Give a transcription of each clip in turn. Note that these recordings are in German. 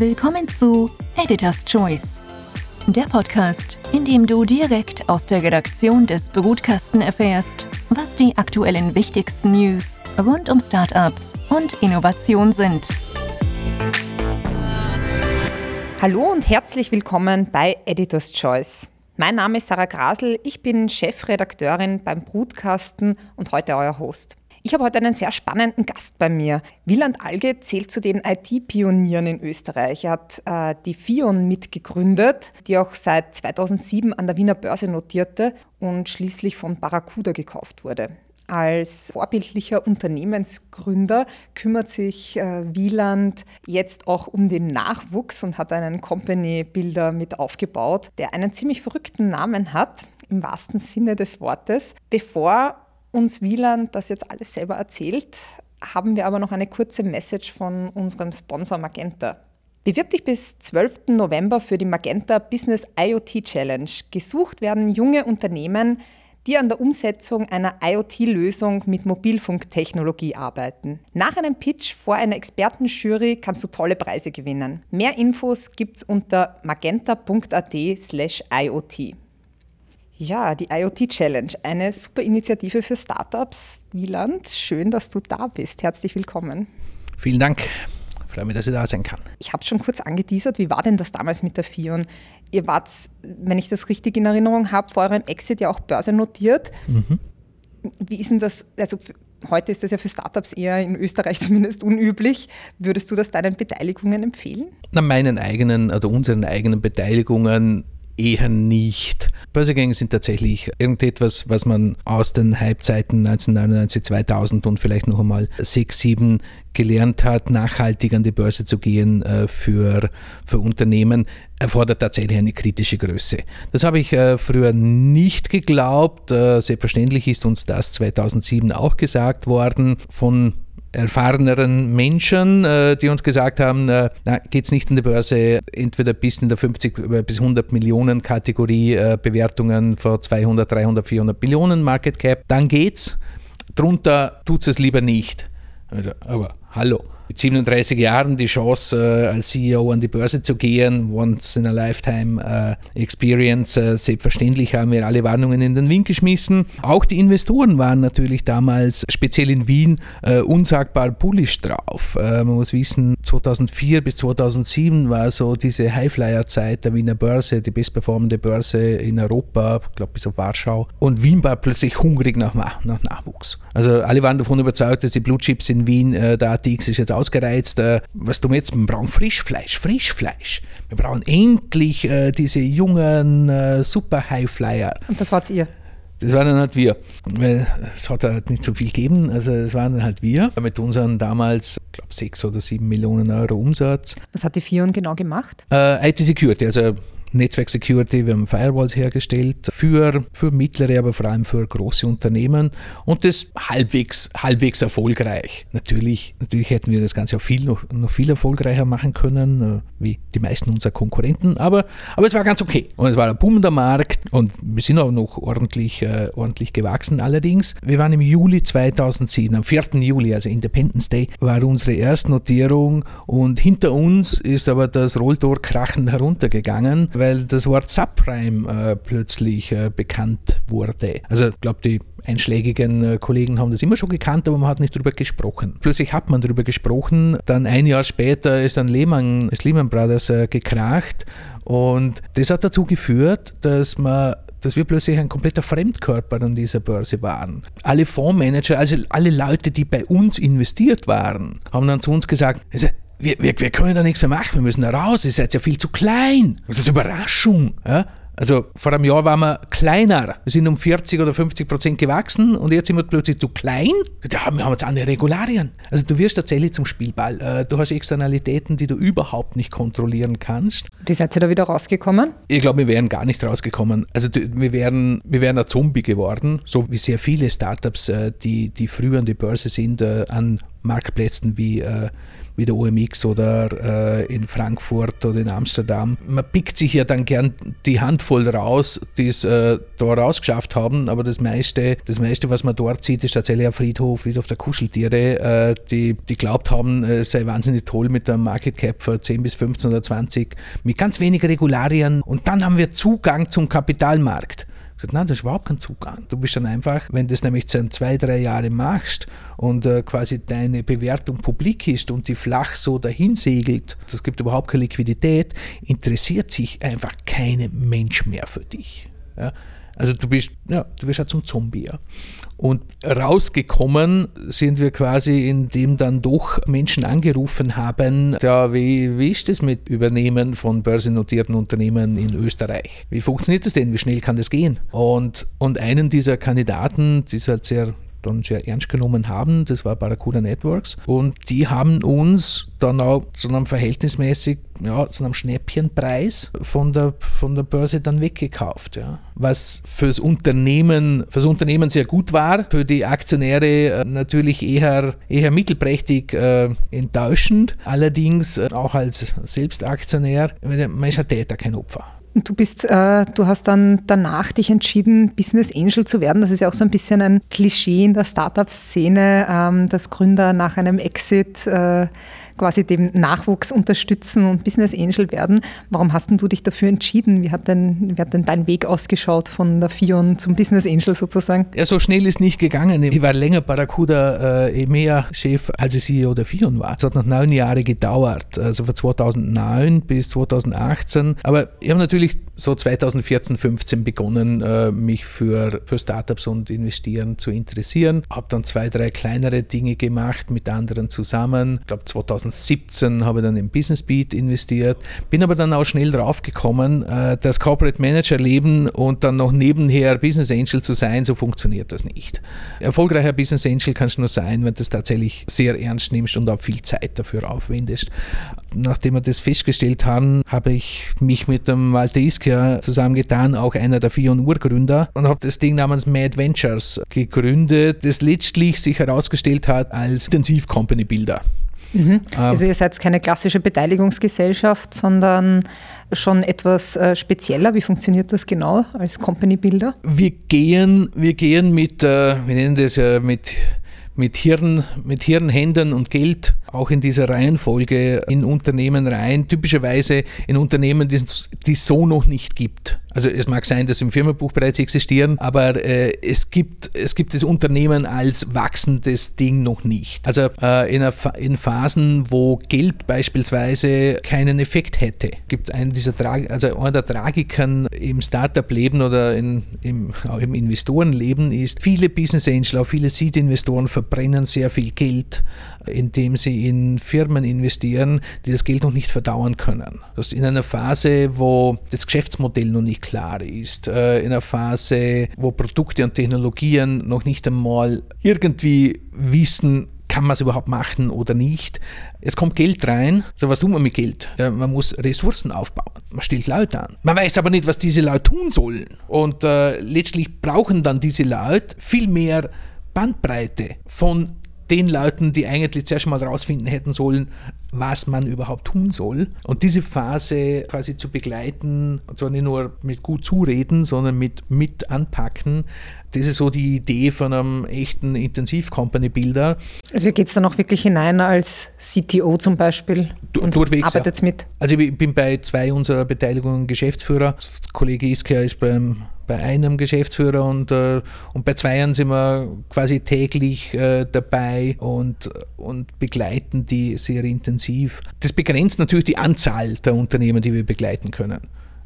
Willkommen zu Editor's Choice, der Podcast, in dem du direkt aus der Redaktion des Brutkasten erfährst, was die aktuellen wichtigsten News rund um Startups und Innovation sind. Hallo und herzlich willkommen bei Editor's Choice. Mein Name ist Sarah Grasel, ich bin Chefredakteurin beim Brutkasten und heute euer Host. Ich habe heute einen sehr spannenden Gast bei mir. Wieland Alge zählt zu den IT-Pionieren in Österreich. Er hat äh, die Fion mitgegründet, die auch seit 2007 an der Wiener Börse notierte und schließlich von Barracuda gekauft wurde. Als vorbildlicher Unternehmensgründer kümmert sich äh, Wieland jetzt auch um den Nachwuchs und hat einen Company-Builder mit aufgebaut, der einen ziemlich verrückten Namen hat, im wahrsten Sinne des Wortes. Bevor uns Wieland das jetzt alles selber erzählt, haben wir aber noch eine kurze Message von unserem Sponsor Magenta. Bewirb dich bis 12. November für die Magenta Business IoT Challenge. Gesucht werden junge Unternehmen, die an der Umsetzung einer IoT-Lösung mit Mobilfunktechnologie arbeiten. Nach einem Pitch vor einer Expertenjury kannst du tolle Preise gewinnen. Mehr Infos gibt's unter magenta.at/iot. Ja, die IoT Challenge, eine super Initiative für Startups. Wieland, schön, dass du da bist. Herzlich willkommen. Vielen Dank. Ich freue mich, dass ich da sein kann. Ich habe schon kurz angeteasert, wie war denn das damals mit der Fion? Ihr wart, wenn ich das richtig in Erinnerung habe, vor eurem Exit ja auch börsennotiert. Mhm. Wie ist denn das? Also heute ist das ja für Startups eher in Österreich zumindest unüblich. Würdest du das deinen Beteiligungen empfehlen? Na, meinen eigenen oder unseren eigenen Beteiligungen eher nicht. Börsegänge sind tatsächlich irgendetwas, was man aus den Halbzeiten 1999, 2000 und vielleicht noch einmal 6, 7 gelernt hat, nachhaltig an die Börse zu gehen äh, für, für Unternehmen, erfordert tatsächlich eine kritische Größe. Das habe ich äh, früher nicht geglaubt. Äh, selbstverständlich ist uns das 2007 auch gesagt worden von erfahreneren Menschen, äh, die uns gesagt haben, äh, geht es nicht in die Börse, entweder bis in der 50 äh, bis 100 Millionen Kategorie Bewertungen vor 200, 300, 400 Millionen Market Cap, dann geht's. Drunter tut es lieber nicht. Also, aber hallo mit 37 Jahren die Chance, äh, als CEO an die Börse zu gehen, once in a lifetime äh, Experience. Äh, selbstverständlich haben wir alle Warnungen in den Wind geschmissen. Auch die Investoren waren natürlich damals, speziell in Wien, unsagbar bullish drauf. man muss wissen, 2004 bis 2007 war so diese Highflyer-Zeit der Wiener Börse, die bestperformende Börse in Europa, ich glaube bis auf Warschau. Und Wien war plötzlich hungrig nach, nach Nachwuchs. Also alle waren davon überzeugt, dass die Blue Chips in Wien, der ATX ist jetzt ausgereizt. Äh, was tun wir jetzt? Wir brauchen Frischfleisch, Frischfleisch. Wir brauchen endlich äh, diese jungen äh, Super Highflyer. Und das wart ihr? Das waren dann halt wir. Weil es hat halt nicht so viel gegeben. Also es waren dann halt wir mit unseren damals, ich glaube, sechs oder sieben Millionen Euro Umsatz. Was hat die Fion genau gemacht? Äh, IT Security, also Netzwerk Security, wir haben Firewalls hergestellt für, für mittlere, aber vor allem für große Unternehmen und das halbwegs, halbwegs erfolgreich. Natürlich, natürlich hätten wir das Ganze auch viel, noch, noch viel erfolgreicher machen können, äh, wie die meisten unserer Konkurrenten, aber, aber es war ganz okay. Und es war ein boomender Markt und wir sind auch noch ordentlich, äh, ordentlich gewachsen. Allerdings, wir waren im Juli 2007, am 4. Juli, also Independence Day, war unsere Erstnotierung und hinter uns ist aber das Rolltor krachend heruntergegangen weil das Wort Subprime äh, plötzlich äh, bekannt wurde. Also ich glaube, die einschlägigen äh, Kollegen haben das immer schon gekannt, aber man hat nicht darüber gesprochen. Plötzlich hat man darüber gesprochen, dann ein Jahr später ist dann Lehman, ist Lehman Brothers äh, gekracht und das hat dazu geführt, dass man dass wir plötzlich ein kompletter Fremdkörper an dieser Börse waren. Alle Fondsmanager, also alle Leute, die bei uns investiert waren, haben dann zu uns gesagt, also wir, wir, wir können da nichts mehr machen, wir müssen da raus, ihr seid ja viel zu klein. Das ist eine Überraschung. Ja? Also vor einem Jahr waren wir kleiner. Wir sind um 40 oder 50 Prozent gewachsen und jetzt sind wir plötzlich zu klein. Ja, wir haben jetzt andere Regularien. Also du wirst tatsächlich zum Spielball. Äh, du hast Externalitäten, die du überhaupt nicht kontrollieren kannst. Wie seid ihr da wieder rausgekommen? Ich glaube, wir wären gar nicht rausgekommen. Also wir wären, wir wären ein Zombie geworden, so wie sehr viele Startups, äh, die, die früher an die Börse sind, äh, an Marktplätzen wie wie der OMX oder äh, in Frankfurt oder in Amsterdam. Man pickt sich ja dann gern die Handvoll raus, die es äh, da rausgeschafft haben, aber das meiste, das meiste, was man dort sieht, ist tatsächlich ein Friedhof, Friedhof der Kuscheltiere, äh, die, die glaubt haben, es äh, sei wahnsinnig toll mit der Market Cap von 10 bis 15 oder 20, mit ganz wenig Regularien und dann haben wir Zugang zum Kapitalmarkt. Gesagt, nein, das ist überhaupt kein Zugang. Du bist dann einfach, wenn du das nämlich zwei, drei Jahre machst und äh, quasi deine Bewertung publik ist und die flach so dahin segelt, das gibt überhaupt keine Liquidität, interessiert sich einfach kein Mensch mehr für dich. Ja? Also du bist, ja, du wirst ja zum Zombie. Und rausgekommen sind wir quasi, indem dann doch Menschen angerufen haben, ja, wie, wie ist das mit Übernehmen von börsennotierten Unternehmen in Österreich? Wie funktioniert das denn? Wie schnell kann das gehen? Und, und einen dieser Kandidaten, die ist halt sehr dann sehr ernst genommen haben. Das war Barracuda Networks. Und die haben uns dann auch zu einem verhältnismäßig, ja, zu einem Schnäppchenpreis von der, von der Börse dann weggekauft. Ja. Was fürs Unternehmen, fürs Unternehmen sehr gut war, für die Aktionäre äh, natürlich eher, eher mittelprächtig äh, enttäuschend. Allerdings äh, auch als Selbstaktionär, man ist ein Täter, kein Opfer. Und du bist, äh, du hast dann danach dich entschieden, Business Angel zu werden. Das ist ja auch so ein bisschen ein Klischee in der Startup-Szene, ähm, dass Gründer nach einem Exit äh, quasi dem Nachwuchs unterstützen und Business Angel werden. Warum hast du dich dafür entschieden? Wie hat denn, wie hat denn dein Weg ausgeschaut von der Fion zum Business Angel sozusagen? Ja, so schnell ist nicht gegangen. Ich war länger Barracuda äh, EMEA-Chef, als ich CEO der Fion war. Es hat noch neun Jahre gedauert, also von 2009 bis 2018. Aber ich habe natürlich so 2014, 15 begonnen, äh, mich für, für Startups und Investieren zu interessieren. Habe dann zwei, drei kleinere Dinge gemacht mit anderen zusammen. Ich glaube 2000 2017 habe ich dann im Business Beat investiert, bin aber dann auch schnell drauf gekommen, äh, das Corporate Manager Leben und dann noch nebenher Business Angel zu sein, so funktioniert das nicht. Erfolgreicher Business Angel kannst du nur sein, wenn du das tatsächlich sehr ernst nimmst und auch viel Zeit dafür aufwendest. Nachdem wir das festgestellt haben, habe ich mich mit dem Walter Isker zusammengetan, auch einer der vier Urgründer, und habe das Ding namens Mad Ventures gegründet, das letztlich sich herausgestellt hat als Intensiv Company Builder. Mhm. Ähm, also ihr seid keine klassische Beteiligungsgesellschaft, sondern schon etwas äh, spezieller. Wie funktioniert das genau als Company Builder? Wir gehen, wir gehen mit, äh, wir nennen das ja mit, mit Hirn, mit Hirn, Händen und Geld auch in dieser Reihenfolge in Unternehmen rein, typischerweise in Unternehmen, die es so noch nicht gibt. Also es mag sein, dass im Firmenbuch bereits existieren, aber äh, es, gibt, es gibt das Unternehmen als wachsendes Ding noch nicht. Also äh, in, in, Phasen, wo Geld beispielsweise keinen Effekt hätte, gibt es einen dieser Tra also einer der Tragiken im Startup-Leben oder in, im, auch im Investorenleben ist, viele Business Angel, auch viele Seed-Investoren verbrennen sehr viel Geld, indem sie in Firmen investieren, die das Geld noch nicht verdauern können. Das in einer Phase, wo das Geschäftsmodell noch nicht klar ist, äh, in einer Phase, wo Produkte und Technologien noch nicht einmal irgendwie wissen, kann man es überhaupt machen oder nicht. Jetzt kommt Geld rein. So, was tun wir mit Geld? Ja, man muss Ressourcen aufbauen. Man stellt Leute an. Man weiß aber nicht, was diese Leute tun sollen. Und äh, letztlich brauchen dann diese Leute viel mehr Bandbreite von den Leuten, die eigentlich zuerst mal rausfinden hätten sollen, was man überhaupt tun soll. Und diese Phase quasi zu begleiten, und zwar nicht nur mit gut zureden, sondern mit mit anpacken, das ist so die Idee von einem echten Intensiv-Company-Builder. Also geht es dann auch wirklich hinein als CTO zum Beispiel du, und arbeitet ja. mit? Also ich bin bei zwei unserer Beteiligungen Geschäftsführer. Der Kollege Isker ist beim bei einem Geschäftsführer und, äh, und bei zweien sind wir quasi täglich äh, dabei und, und begleiten die sehr intensiv. Das begrenzt natürlich die Anzahl der Unternehmen, die wir begleiten können.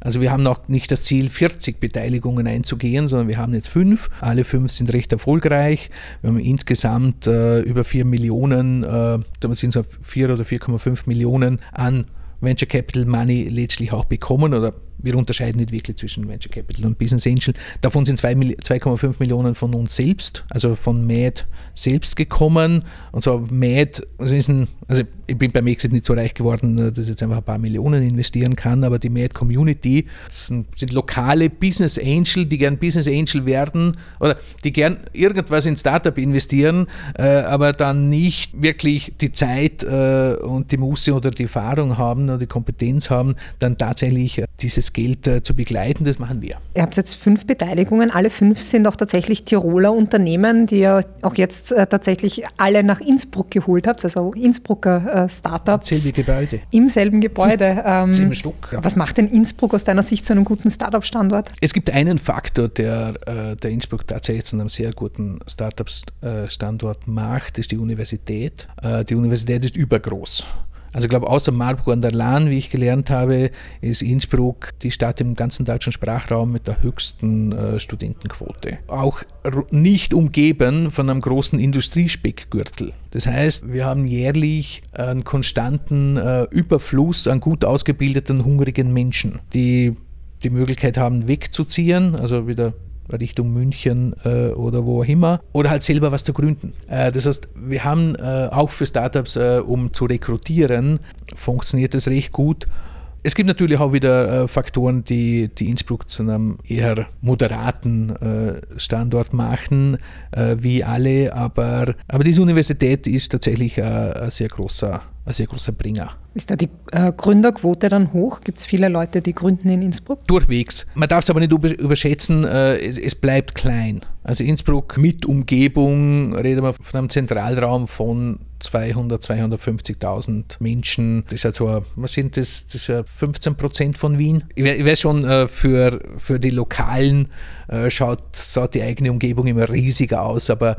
Also wir haben noch nicht das Ziel, 40 Beteiligungen einzugehen, sondern wir haben jetzt fünf. Alle fünf sind recht erfolgreich. Wir haben insgesamt äh, über 4 Millionen, äh, damit sind es 4 oder 4,5 Millionen an Venture Capital Money letztlich auch bekommen oder wir unterscheiden nicht wirklich zwischen Venture Capital und Business Angel. Davon sind 2,5 Millionen von uns selbst, also von MAD selbst gekommen. Und zwar MAD, also, ist ein, also ich bin beim Exit nicht so reich geworden, dass ich jetzt einfach ein paar Millionen investieren kann, aber die MAD Community sind, sind lokale Business Angel, die gern Business Angel werden oder die gern irgendwas in Startup investieren, äh, aber dann nicht wirklich die Zeit äh, und die Muße oder die Erfahrung haben oder die Kompetenz haben, dann tatsächlich äh, dieses Geld äh, zu begleiten. Das machen wir. Ihr habt jetzt fünf Beteiligungen. Alle fünf sind auch tatsächlich Tiroler Unternehmen, die ihr auch jetzt äh, tatsächlich alle nach Innsbruck geholt habt, also Innsbrucker äh, Startups. Selbe Gebäude. Im selben Gebäude. Ähm, Stück, ja. Was macht denn Innsbruck aus deiner Sicht zu einem guten Startup-Standort? Es gibt einen Faktor, der, äh, der Innsbruck tatsächlich zu einem sehr guten Startup-Standort macht, das ist die Universität. Äh, die Universität ist übergroß. Also ich glaube, außer Marburg an der Lahn, wie ich gelernt habe, ist Innsbruck die Stadt im ganzen deutschen Sprachraum mit der höchsten äh, Studentenquote. Auch nicht umgeben von einem großen Industriespeckgürtel. Das heißt, wir haben jährlich einen konstanten äh, Überfluss an gut ausgebildeten, hungrigen Menschen, die die Möglichkeit haben, wegzuziehen, also wieder Richtung München äh, oder wo auch immer, oder halt selber was zu gründen. Äh, das heißt, wir haben äh, auch für Startups, äh, um zu rekrutieren, funktioniert das recht gut. Es gibt natürlich auch wieder äh, Faktoren, die, die Innsbruck zu einem eher moderaten äh, Standort machen, wie alle, aber, aber diese Universität ist tatsächlich ein sehr großer, ein sehr großer Bringer. Ist da die äh, Gründerquote dann hoch? Gibt es viele Leute, die gründen in Innsbruck? Durchwegs. Man darf es aber nicht überschätzen, äh, es, es, bleibt klein. Also Innsbruck mit Umgebung, reden wir von einem Zentralraum von 200, 250.000 Menschen. Das ist also, was sind das? Das ist ja 15 Prozent von Wien. Ich, ich weiß schon, äh, für, für die Lokalen äh, schaut, schaut die eigene Umgebung immer riesiger aus, aber,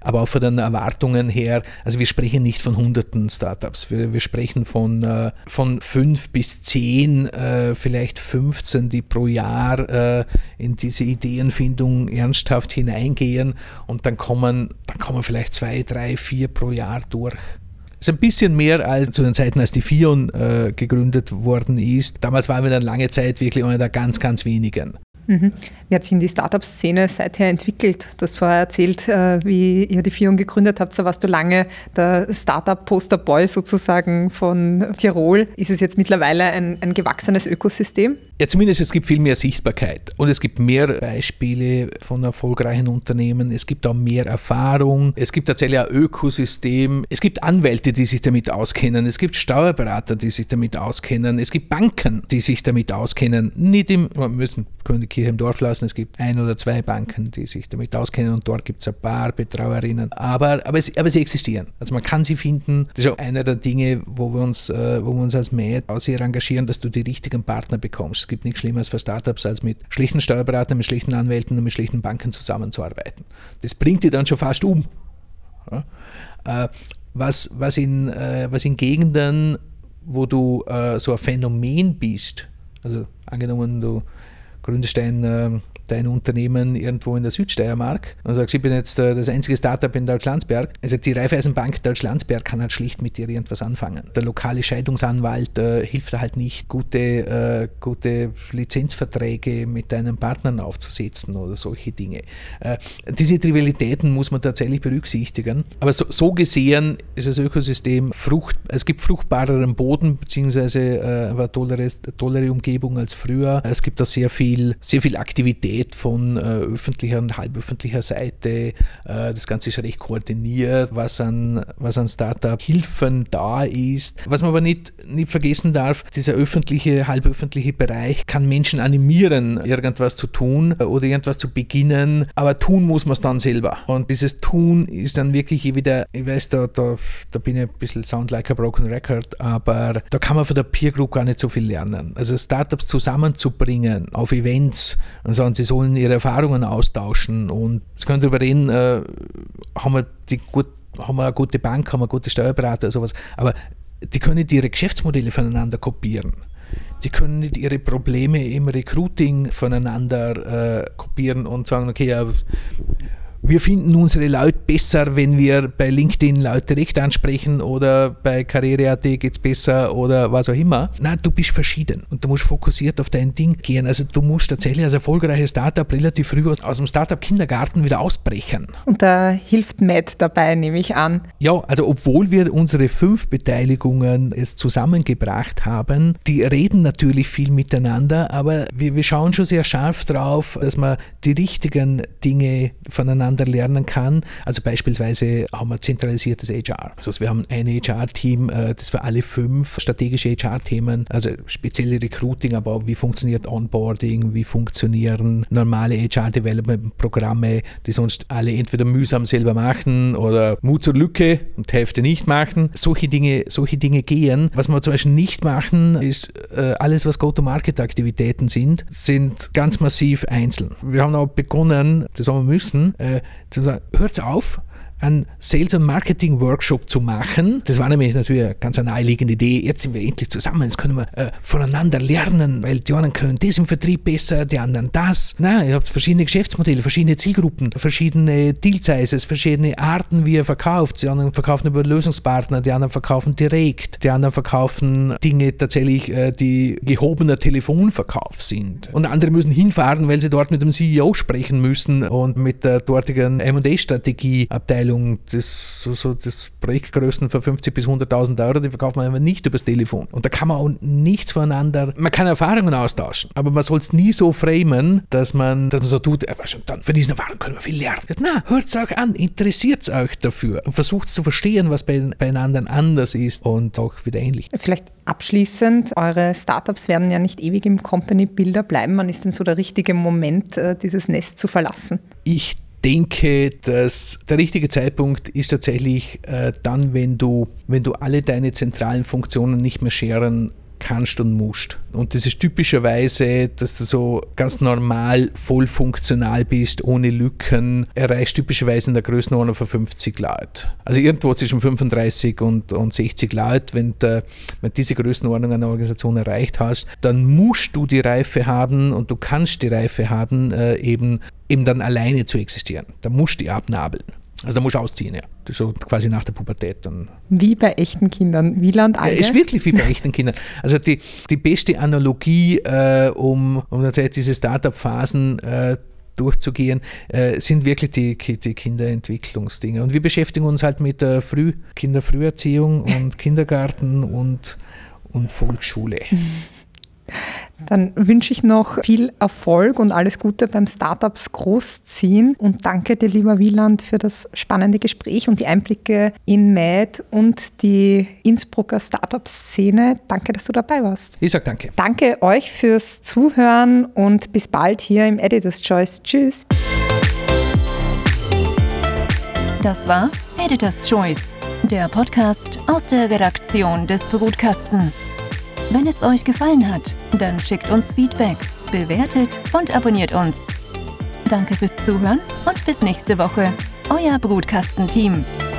aber auch von den Erwartungen her, also wir sprechen nicht von hunderten Startups, wir, wir sprechen von, äh, von fünf bis zehn, vielleicht 15, die pro Jahr in diese Ideenfindung ernsthaft hineingehen und dann kommen, dann kommen vielleicht zwei, drei, vier pro Jahr durch. Das ist ein bisschen mehr als zu den Zeiten, als die Fion äh, gegründet worden ist. Damals waren wir dann lange Zeit wirklich einer der ganz, ganz wenigen. Mhm. Wie hat sich in die Startup-Szene seither entwickelt? Du hast vorher erzählt, äh, wie ihr die Firma gegründet habt. So warst du lange der Startup-Poster-Boy sozusagen von Tirol. Ist es jetzt mittlerweile ein, ein gewachsenes Ökosystem? Ja, zumindest es gibt viel mehr Sichtbarkeit und es gibt mehr Beispiele von erfolgreichen Unternehmen. Es gibt auch mehr Erfahrung. Es gibt tatsächlich ein Ökosystem. Es gibt Anwälte, die sich damit auskennen. Es gibt Steuerberater, die sich damit auskennen. Es gibt Banken, die sich damit auskennen. Nicht im, wir müssen die Kirche im Dorf lassen. Es gibt ein oder zwei Banken, die sich damit auskennen und dort gibt es ein paar Betreuerinnen. Aber, aber, es, aber sie existieren. Also man kann sie finden. Das ist auch einer der Dinge, wo wir uns, äh, wo wir uns als MAD auch sehr engagieren, dass du die richtigen Partner bekommst. Es gibt nichts Schlimmeres für Startups, als mit schlechten Steuerberatern, mit schlechten Anwälten und mit schlechten Banken zusammenzuarbeiten. Das bringt die dann schon fast um. Ja? Äh, was, was, in, äh, was in Gegenden, wo du äh, so ein Phänomen bist, also angenommen, du gründest ein, äh, dein Unternehmen irgendwo in der Südsteiermark und sagst, ich bin jetzt äh, das einzige Startup in Deutschlandsberg. Also die Raiffeisenbank Deutschlandsberg kann halt schlicht mit dir irgendwas anfangen. Der lokale Scheidungsanwalt äh, hilft halt nicht, gute, äh, gute Lizenzverträge mit deinen Partnern aufzusetzen oder solche Dinge. Äh, diese Trivialitäten muss man tatsächlich berücksichtigen. Aber so, so, gesehen ist das Ökosystem frucht, es gibt fruchtbareren Boden beziehungsweise äh, eine tollere, tollere Umgebung als früher. Es gibt da sehr viel, sehr viel Aktivität von äh, öffentlicher und halböffentlicher Seite. Äh, das Ganze ist recht koordiniert, was an, was an Startup-Hilfen da ist. Was man aber nicht, nicht vergessen darf, dieser öffentliche, halböffentliche Bereich kann Menschen animieren, irgendwas zu tun oder irgendwas zu beginnen, aber tun muss man es dann selber. Und dieses Tun ist dann wirklich wieder, ich weiß, da, da, da bin ich ein bisschen sound like a broken record, aber da kann man von der Peer Group gar nicht so viel lernen. Also Startups zusammenzubringen auf Events und sagen, sie sollen ihre Erfahrungen austauschen und es können darüber reden, äh, haben, wir die gut, haben wir eine gute Bank, haben wir gute Steuerberater, sowas, aber die können nicht ihre Geschäftsmodelle voneinander kopieren. Die können nicht ihre Probleme im Recruiting voneinander äh, kopieren und sagen, okay, ja, wir finden unsere Leute besser, wenn wir bei LinkedIn Leute direkt ansprechen oder bei Karriere.at geht es besser oder was auch immer. Nein, du bist verschieden und du musst fokussiert auf dein Ding gehen. Also du musst tatsächlich als erfolgreiches Startup relativ früh aus dem Startup-Kindergarten wieder ausbrechen. Und da hilft Matt dabei, nehme ich an. Ja, also obwohl wir unsere fünf Beteiligungen jetzt zusammengebracht haben, die reden natürlich viel miteinander, aber wir, wir schauen schon sehr scharf drauf, dass man die richtigen Dinge voneinander lernen kann. Also beispielsweise haben wir zentralisiertes HR. Also wir haben ein HR-Team, äh, das für alle fünf strategische HR-Themen, also spezielle Recruiting, aber auch wie funktioniert Onboarding, wie funktionieren normale HR-Development-Programme, die sonst alle entweder mühsam selber machen oder Mut zur Lücke und Hälfte nicht machen. Solche Dinge, solche Dinge gehen. Was wir zum Beispiel nicht machen, ist äh, alles, was Go-to-Market-Aktivitäten sind, sind ganz massiv einzeln. Wir haben auch begonnen, das haben wir müssen, äh, zu sagen, hört auf, einen Sales- und Marketing-Workshop zu machen. Das war nämlich natürlich eine ganz naheliegende Idee. Jetzt sind wir endlich zusammen, jetzt können wir äh, voneinander lernen, weil die anderen können das im Vertrieb besser, die anderen das. Na, ihr habt verschiedene Geschäftsmodelle, verschiedene Zielgruppen, verschiedene Deal-Sizes, verschiedene Arten, wie ihr verkauft. Die anderen verkaufen über Lösungspartner, die anderen verkaufen direkt, die anderen verkaufen Dinge tatsächlich, äh, die gehobener Telefonverkauf sind. Und andere müssen hinfahren, weil sie dort mit dem CEO sprechen müssen und mit der dortigen M&A-Strategie-Abteilung Abteilung, das, so, so das Projektgrößen für 50.000 bis 100.000 Euro, die verkauft man einfach nicht übers Telefon. Und da kann man auch nichts voneinander, man kann Erfahrungen austauschen, aber man soll es nie so framen, dass man, man so tut, dann für diese Erfahrung können wir viel lernen. Na, hört es euch an, interessiert es euch dafür und versucht zu verstehen, was bei, bei anderen anders ist und auch wieder ähnlich. Vielleicht abschließend, eure Startups werden ja nicht ewig im Company-Builder bleiben. Wann ist denn so der richtige Moment, äh, dieses Nest zu verlassen? Ich denke, dass der richtige Zeitpunkt ist tatsächlich äh, dann, wenn du, wenn du alle deine zentralen Funktionen nicht mehr scheren kannst und musst. Und das ist typischerweise, dass du so ganz normal voll funktional bist, ohne Lücken, erreichst typischerweise in der Größenordnung von 50 Leute. Also irgendwo zwischen 35 und, und 60 Leute, wenn du wenn diese Größenordnung einer Organisation erreicht hast, dann musst du die Reife haben und du kannst die Reife haben, äh, eben, eben dann alleine zu existieren. Da musst du die abnabeln. Also da musst du ausziehen, ja. So quasi nach der Pubertät dann. Wie bei echten Kindern. Wieland Alge? Ja, ist wirklich wie bei echten Kindern. Also die, die beste Analogie, äh, um, um tatsächlich diese Startup-Phasen äh, durchzugehen, äh, sind wirklich die, die Kinderentwicklungsdinge. Und wir beschäftigen uns halt mit der Früh, Kinderfrüherziehung und Kindergarten und, und Volksschule. Dann wünsche ich noch viel Erfolg und alles Gute beim Startups großziehen und danke dir, lieber Wieland, für das spannende Gespräch und die Einblicke in MAD und die Innsbrucker Startup-Szene. Danke, dass du dabei warst. Ich sage danke. Danke euch fürs Zuhören und bis bald hier im Editor's Choice. Tschüss. Das war Editor's Choice, der Podcast aus der Redaktion des Brutkasten. Wenn es euch gefallen hat, dann schickt uns Feedback, bewertet und abonniert uns. Danke fürs Zuhören und bis nächste Woche. Euer Brutkastenteam. team